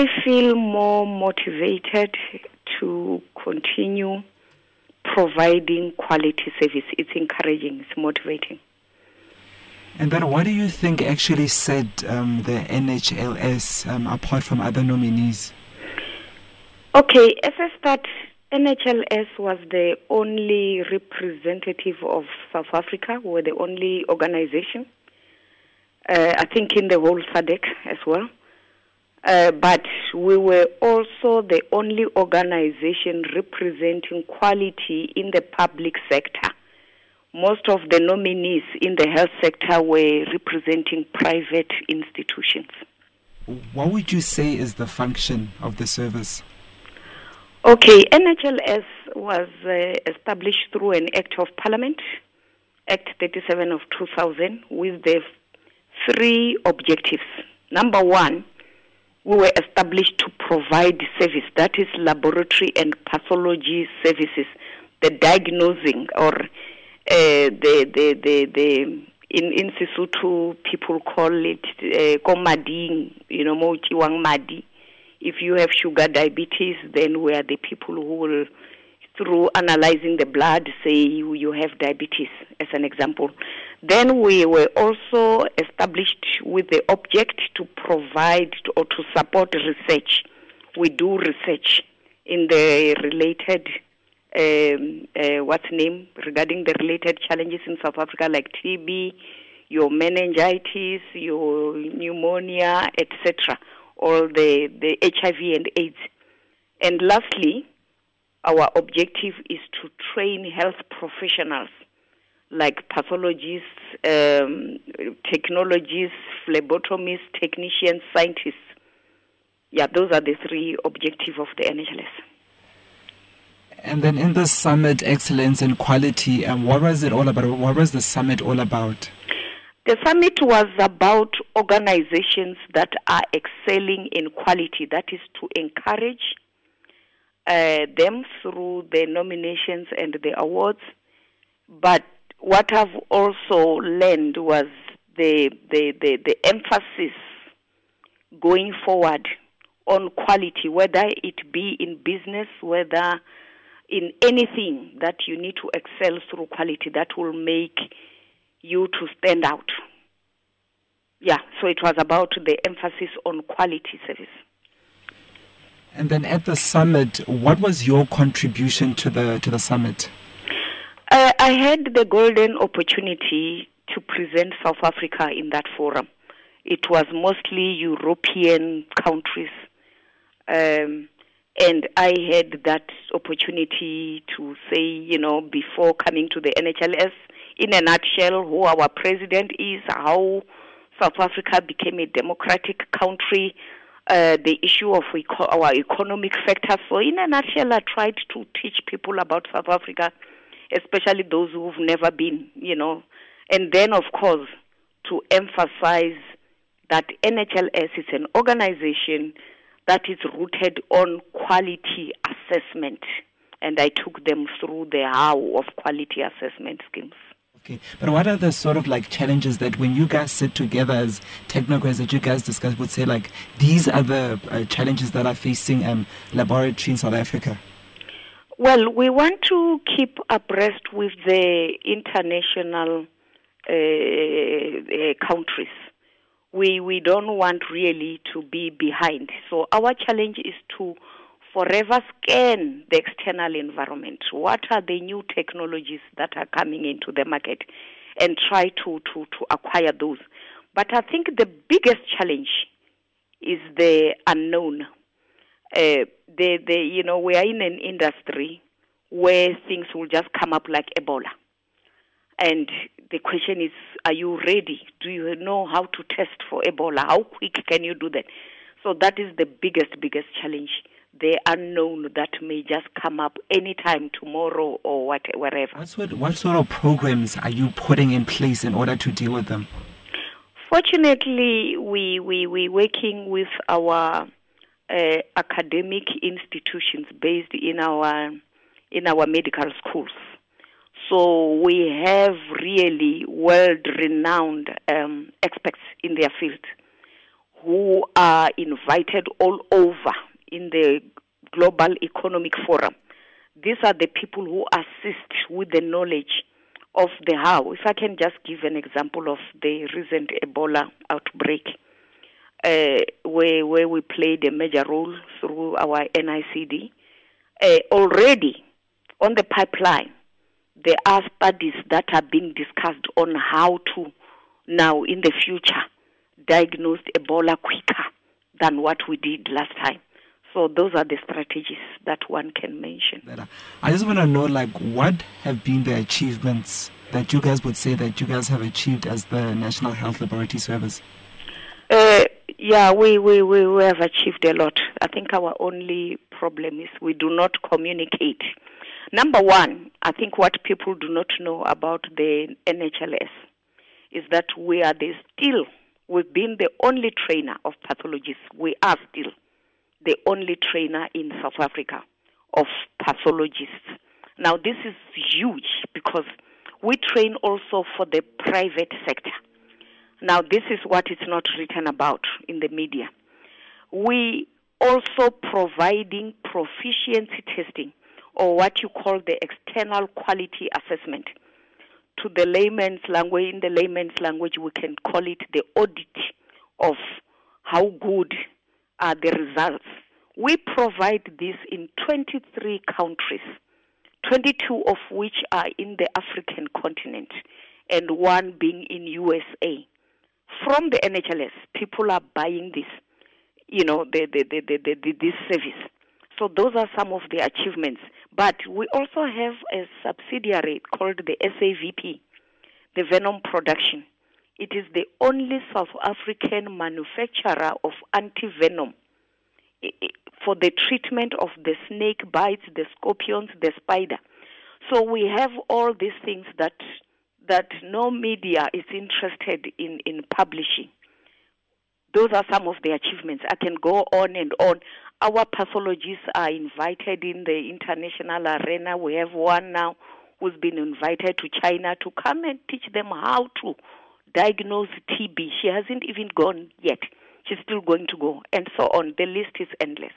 I feel more motivated to continue providing quality service. It's encouraging, it's motivating. And then, what do you think actually said um, the NHLS um, apart from other nominees? Okay, as I start, NHLS was the only representative of South Africa. We were the only organization, uh, I think, in the whole SADC as well. Uh, but we were also the only organization representing quality in the public sector. Most of the nominees in the health sector were representing private institutions. What would you say is the function of the service? Okay, NHLS was uh, established through an Act of Parliament, Act 37 of 2000, with the three objectives. Number one, we were established to provide service, that is laboratory and pathology services, the diagnosing or uh, the, the, the, the, in, in Sesotho, people call it uh, you know, mochiwang madi. If you have sugar diabetes, then we are the people who will, through analyzing the blood, say you, you have diabetes, as an example. Then we were also established with the object to provide or to support research. We do research in the related, um, uh, what's name, regarding the related challenges in South Africa like TB, your meningitis, your pneumonia, etc., all the, the HIV and AIDS. And lastly, our objective is to train health professionals like pathologists, um, technologists, phlebotomists, technicians, scientists. Yeah, those are the three objectives of the NHLS. And then in the summit, excellence and quality, um, what was it all about? What was the summit all about? The summit was about organizations that are excelling in quality, that is to encourage uh, them through the nominations and the awards, but what I've also learned was the, the, the, the emphasis going forward on quality, whether it be in business, whether in anything that you need to excel through quality that will make you to stand out. Yeah, so it was about the emphasis on quality service. And then at the summit, what was your contribution to the to the summit? I had the golden opportunity to present South Africa in that forum. It was mostly European countries. Um, and I had that opportunity to say, you know, before coming to the NHLS, in a nutshell, who our president is, how South Africa became a democratic country, uh, the issue of our economic factors. So, in a nutshell, I tried to teach people about South Africa especially those who've never been, you know. And then, of course, to emphasize that NHLS is an organization that is rooted on quality assessment. And I took them through the how of quality assessment schemes. Okay, but what are the sort of like challenges that when you guys sit together as technocrats that you guys discuss would say like these are the uh, challenges that are facing um, laboratory in South Africa? Well, we want to keep abreast with the international uh, uh, countries. We we don't want really to be behind. So our challenge is to forever scan the external environment. What are the new technologies that are coming into the market, and try to to to acquire those. But I think the biggest challenge is the unknown uh, the, the, you know, we are in an industry where things will just come up like Ebola. And the question is, are you ready? Do you know how to test for Ebola? How quick can you do that? So that is the biggest, biggest challenge. The unknown that may just come up anytime tomorrow or what, wherever. What sort, what sort of programs are you putting in place in order to deal with them? Fortunately, we, we, we're working with our uh, academic institutions based in our in our medical schools. So we have really world-renowned um, experts in their field who are invited all over in the Global Economic Forum. These are the people who assist with the knowledge of the how. If I can just give an example of the recent Ebola outbreak, uh, where, where we played a major role through our NICD, uh, already on the pipeline, there are studies that are being discussed on how to now in the future diagnose Ebola quicker than what we did last time. So those are the strategies that one can mention. I just want to know, like, what have been the achievements that you guys would say that you guys have achieved as the National Health Laboratory Service? Yeah, we, we, we, we have achieved a lot. I think our only problem is we do not communicate. Number one, I think what people do not know about the NHLS is that we are the still, we've been the only trainer of pathologists. We are still the only trainer in South Africa of pathologists. Now, this is huge because we train also for the private sector. Now, this is what is not written about in the media. We also providing proficiency testing or what you call the external quality assessment. To the layman's language, in the layman's language, we can call it the audit of how good are the results. We provide this in 23 countries, 22 of which are in the African continent, and one being in USA. From the NHLS, people are buying this, you know, the, the, the, the, the, this service. So those are some of the achievements. But we also have a subsidiary called the SAVP, the Venom Production. It is the only South African manufacturer of anti-venom for the treatment of the snake bites, the scorpions, the spider. So we have all these things that that no media is interested in, in publishing. Those are some of the achievements. I can go on and on. Our pathologists are invited in the international arena. We have one now who's been invited to China to come and teach them how to diagnose TB. She hasn't even gone yet. She's still going to go, and so on. The list is endless.